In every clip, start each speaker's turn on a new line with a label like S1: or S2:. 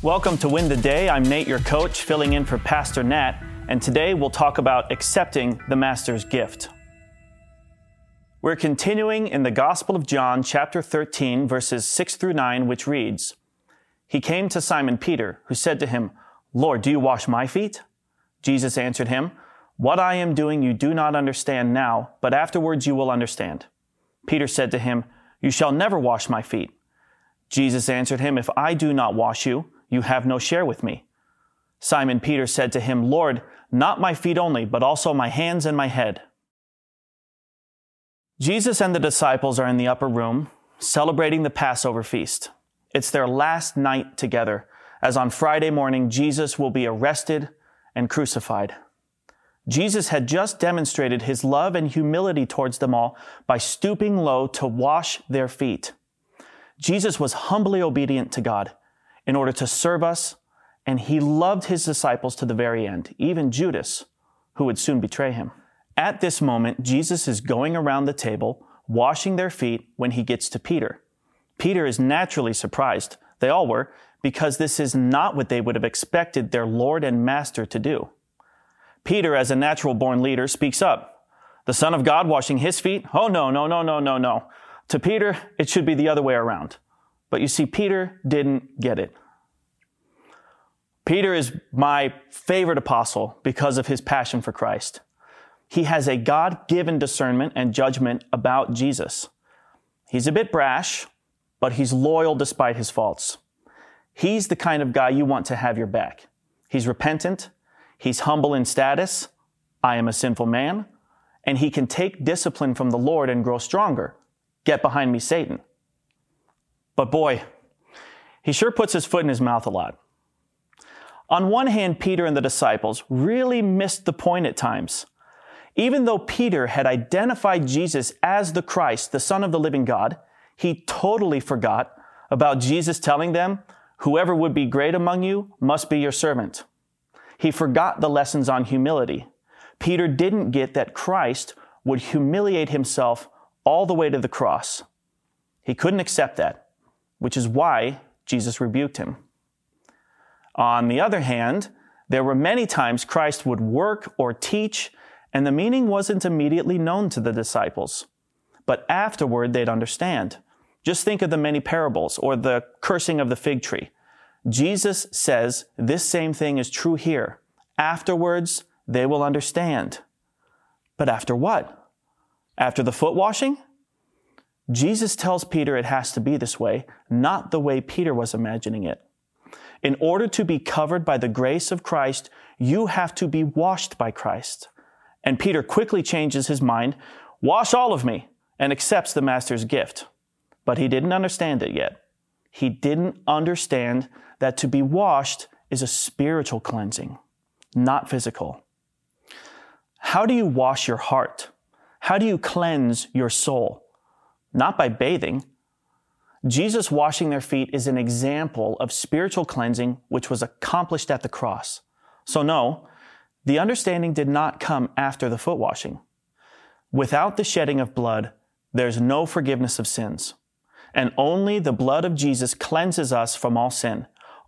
S1: Welcome to Win the Day. I'm Nate, your coach, filling in for Pastor Nat, and today we'll talk about accepting the Master's gift. We're continuing in the Gospel of John, chapter 13, verses 6 through 9, which reads He came to Simon Peter, who said to him, Lord, do you wash my feet? Jesus answered him, What I am doing you do not understand now, but afterwards you will understand. Peter said to him, You shall never wash my feet. Jesus answered him, If I do not wash you, you have no share with me. Simon Peter said to him, Lord, not my feet only, but also my hands and my head. Jesus and the disciples are in the upper room celebrating the Passover feast. It's their last night together, as on Friday morning, Jesus will be arrested and crucified. Jesus had just demonstrated his love and humility towards them all by stooping low to wash their feet. Jesus was humbly obedient to God in order to serve us, and he loved his disciples to the very end, even Judas, who would soon betray him. At this moment, Jesus is going around the table, washing their feet when he gets to Peter. Peter is naturally surprised. They all were, because this is not what they would have expected their Lord and Master to do. Peter, as a natural born leader, speaks up. The Son of God washing his feet? Oh, no, no, no, no, no, no. To Peter, it should be the other way around. But you see, Peter didn't get it. Peter is my favorite apostle because of his passion for Christ. He has a God given discernment and judgment about Jesus. He's a bit brash, but he's loyal despite his faults. He's the kind of guy you want to have your back. He's repentant. He's humble in status. I am a sinful man. And he can take discipline from the Lord and grow stronger. Get behind me, Satan. But boy, he sure puts his foot in his mouth a lot. On one hand, Peter and the disciples really missed the point at times. Even though Peter had identified Jesus as the Christ, the Son of the living God, he totally forgot about Jesus telling them, Whoever would be great among you must be your servant. He forgot the lessons on humility. Peter didn't get that Christ would humiliate himself all the way to the cross. He couldn't accept that which is why Jesus rebuked him. On the other hand, there were many times Christ would work or teach, and the meaning wasn't immediately known to the disciples. But afterward, they'd understand. Just think of the many parables or the cursing of the fig tree. Jesus says this same thing is true here. Afterwards, they will understand. But after what? After the foot washing? Jesus tells Peter it has to be this way, not the way Peter was imagining it. In order to be covered by the grace of Christ, you have to be washed by Christ. And Peter quickly changes his mind, wash all of me, and accepts the master's gift. But he didn't understand it yet. He didn't understand that to be washed is a spiritual cleansing, not physical. How do you wash your heart? How do you cleanse your soul? Not by bathing. Jesus washing their feet is an example of spiritual cleansing which was accomplished at the cross. So, no, the understanding did not come after the foot washing. Without the shedding of blood, there's no forgiveness of sins. And only the blood of Jesus cleanses us from all sin.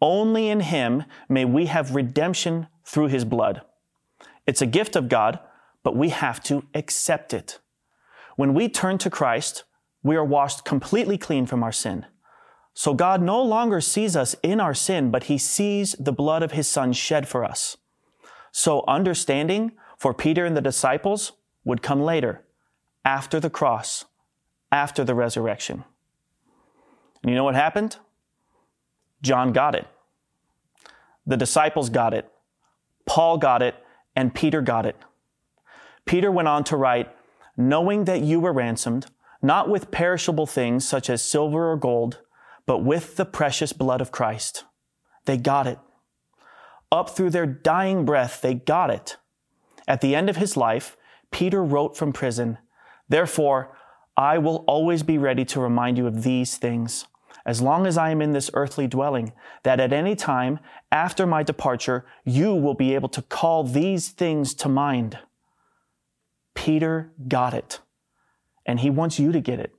S1: Only in Him may we have redemption through His blood. It's a gift of God, but we have to accept it. When we turn to Christ, we are washed completely clean from our sin. So God no longer sees us in our sin, but he sees the blood of his son shed for us. So understanding for Peter and the disciples would come later, after the cross, after the resurrection. And you know what happened? John got it. The disciples got it. Paul got it. And Peter got it. Peter went on to write, knowing that you were ransomed not with perishable things such as silver or gold, but with the precious blood of Christ. They got it. Up through their dying breath, they got it. At the end of his life, Peter wrote from prison, Therefore, I will always be ready to remind you of these things, as long as I am in this earthly dwelling, that at any time after my departure, you will be able to call these things to mind. Peter got it. And He wants you to get it.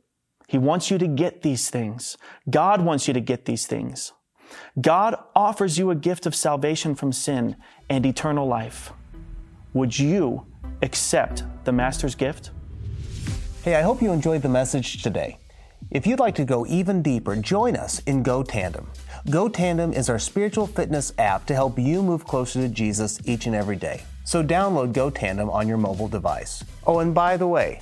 S1: He wants you to get these things. God wants you to get these things. God offers you a gift of salvation from sin and eternal life. Would you accept the Master's gift?
S2: Hey, I hope you enjoyed the message today. If you'd like to go even deeper, join us in Go Tandem. Go Tandem is our spiritual fitness app to help you move closer to Jesus each and every day. So download Go Tandem on your mobile device. Oh, and by the way,